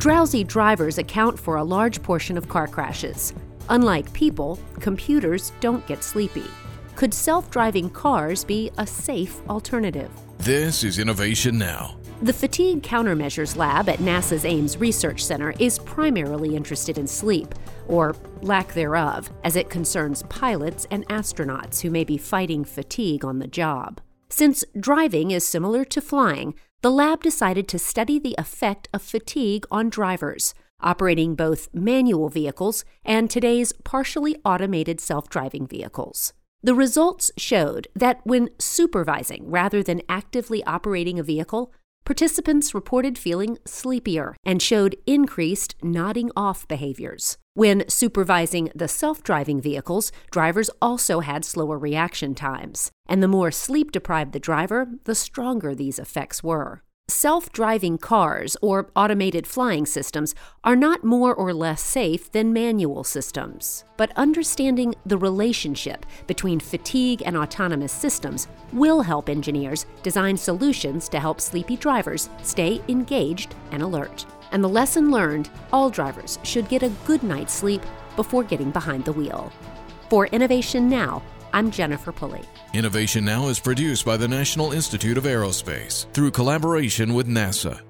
Drowsy drivers account for a large portion of car crashes. Unlike people, computers don't get sleepy. Could self driving cars be a safe alternative? This is Innovation Now. The Fatigue Countermeasures Lab at NASA's Ames Research Center is primarily interested in sleep, or lack thereof, as it concerns pilots and astronauts who may be fighting fatigue on the job. Since driving is similar to flying, the lab decided to study the effect of fatigue on drivers, operating both manual vehicles and today's partially automated self driving vehicles. The results showed that when supervising rather than actively operating a vehicle, Participants reported feeling sleepier and showed increased nodding off behaviors. When supervising the self driving vehicles, drivers also had slower reaction times. And the more sleep deprived the driver, the stronger these effects were. Self driving cars or automated flying systems are not more or less safe than manual systems. But understanding the relationship between fatigue and autonomous systems will help engineers design solutions to help sleepy drivers stay engaged and alert. And the lesson learned all drivers should get a good night's sleep before getting behind the wheel. For Innovation Now, I'm Jennifer Pulley. Innovation Now is produced by the National Institute of Aerospace through collaboration with NASA.